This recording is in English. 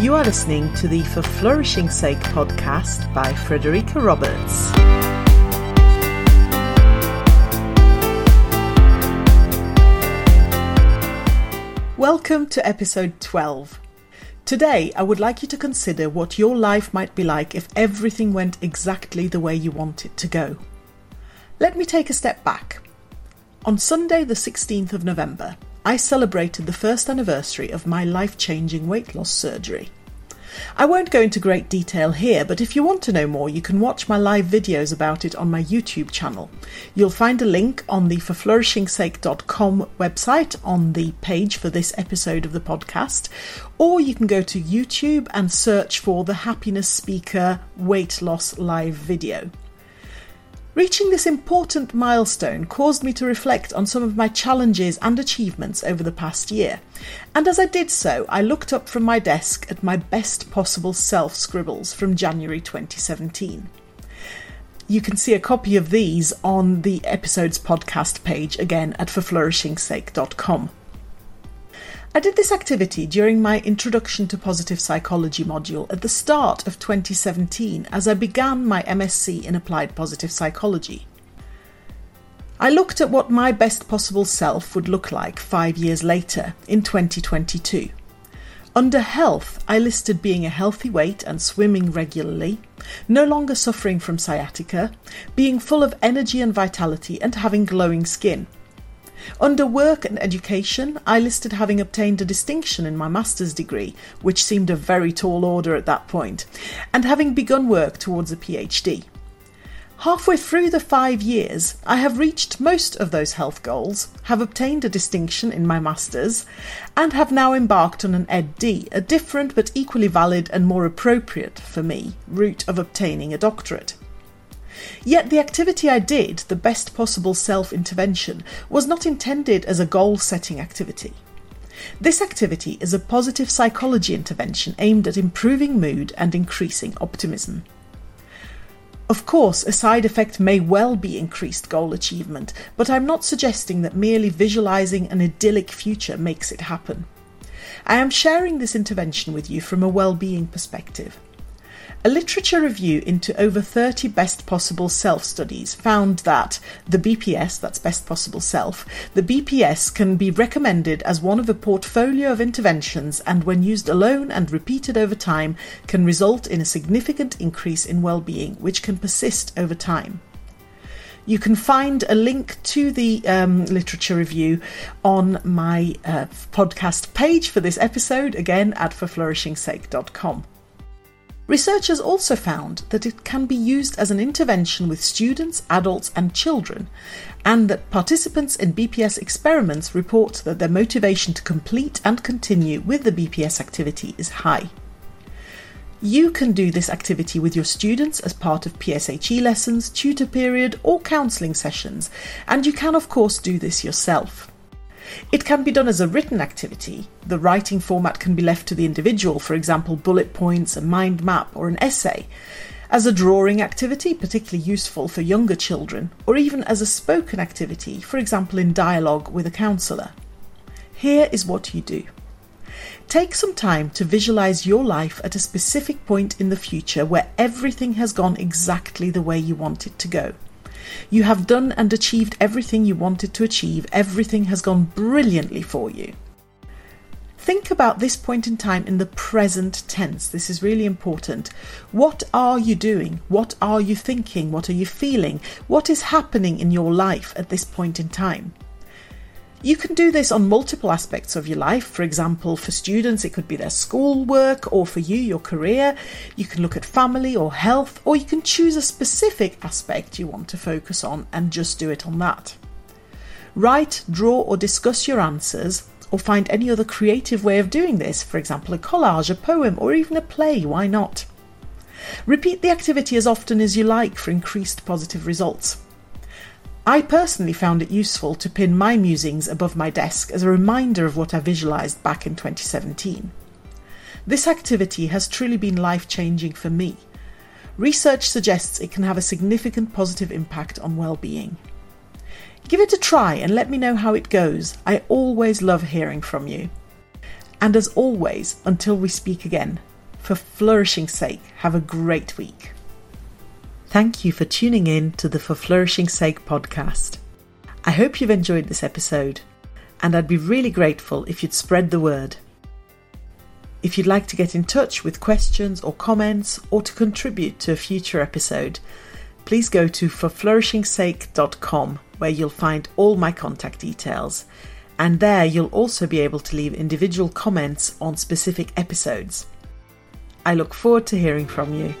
You are listening to the For Flourishing Sake podcast by Frederika Roberts. Welcome to episode 12. Today, I would like you to consider what your life might be like if everything went exactly the way you want it to go. Let me take a step back. On Sunday, the 16th of November, I celebrated the first anniversary of my life changing weight loss surgery. I won't go into great detail here, but if you want to know more, you can watch my live videos about it on my YouTube channel. You'll find a link on the forflourishingsake.com website on the page for this episode of the podcast, or you can go to YouTube and search for the Happiness Speaker Weight Loss Live video. Reaching this important milestone caused me to reflect on some of my challenges and achievements over the past year. And as I did so, I looked up from my desk at my best possible self scribbles from January 2017. You can see a copy of these on the episode's podcast page again at forflourishingsake.com. I did this activity during my Introduction to Positive Psychology module at the start of 2017 as I began my MSc in Applied Positive Psychology. I looked at what my best possible self would look like five years later in 2022. Under health, I listed being a healthy weight and swimming regularly, no longer suffering from sciatica, being full of energy and vitality, and having glowing skin. Under work and education, I listed having obtained a distinction in my master's degree, which seemed a very tall order at that point, and having begun work towards a PhD. Halfway through the five years, I have reached most of those health goals, have obtained a distinction in my master's, and have now embarked on an Ed.D., a different but equally valid and more appropriate, for me, route of obtaining a doctorate. Yet the activity I did, the best possible self intervention, was not intended as a goal setting activity. This activity is a positive psychology intervention aimed at improving mood and increasing optimism. Of course, a side effect may well be increased goal achievement, but I'm not suggesting that merely visualizing an idyllic future makes it happen. I am sharing this intervention with you from a well-being perspective. A literature review into over 30 best possible self studies found that the BPS, that's best possible self, the BPS can be recommended as one of a portfolio of interventions and when used alone and repeated over time can result in a significant increase in well-being which can persist over time. You can find a link to the um, literature review on my uh, podcast page for this episode, again at forflourishingsake.com. Researchers also found that it can be used as an intervention with students, adults, and children, and that participants in BPS experiments report that their motivation to complete and continue with the BPS activity is high. You can do this activity with your students as part of PSHE lessons, tutor period, or counselling sessions, and you can, of course, do this yourself. It can be done as a written activity. The writing format can be left to the individual, for example, bullet points, a mind map, or an essay. As a drawing activity, particularly useful for younger children, or even as a spoken activity, for example, in dialogue with a counsellor. Here is what you do. Take some time to visualize your life at a specific point in the future where everything has gone exactly the way you want it to go. You have done and achieved everything you wanted to achieve. Everything has gone brilliantly for you. Think about this point in time in the present tense. This is really important. What are you doing? What are you thinking? What are you feeling? What is happening in your life at this point in time? You can do this on multiple aspects of your life. For example, for students, it could be their schoolwork, or for you, your career. You can look at family or health, or you can choose a specific aspect you want to focus on and just do it on that. Write, draw, or discuss your answers, or find any other creative way of doing this, for example, a collage, a poem, or even a play. Why not? Repeat the activity as often as you like for increased positive results. I personally found it useful to pin my musings above my desk as a reminder of what I visualised back in 2017. This activity has truly been life changing for me. Research suggests it can have a significant positive impact on well-being. Give it a try and let me know how it goes. I always love hearing from you. And as always, until we speak again, For flourishing's sake, have a great week. Thank you for tuning in to the For Flourishing Sake podcast. I hope you've enjoyed this episode, and I'd be really grateful if you'd spread the word. If you'd like to get in touch with questions or comments or to contribute to a future episode, please go to forflourishingsake.com where you'll find all my contact details. And there you'll also be able to leave individual comments on specific episodes. I look forward to hearing from you.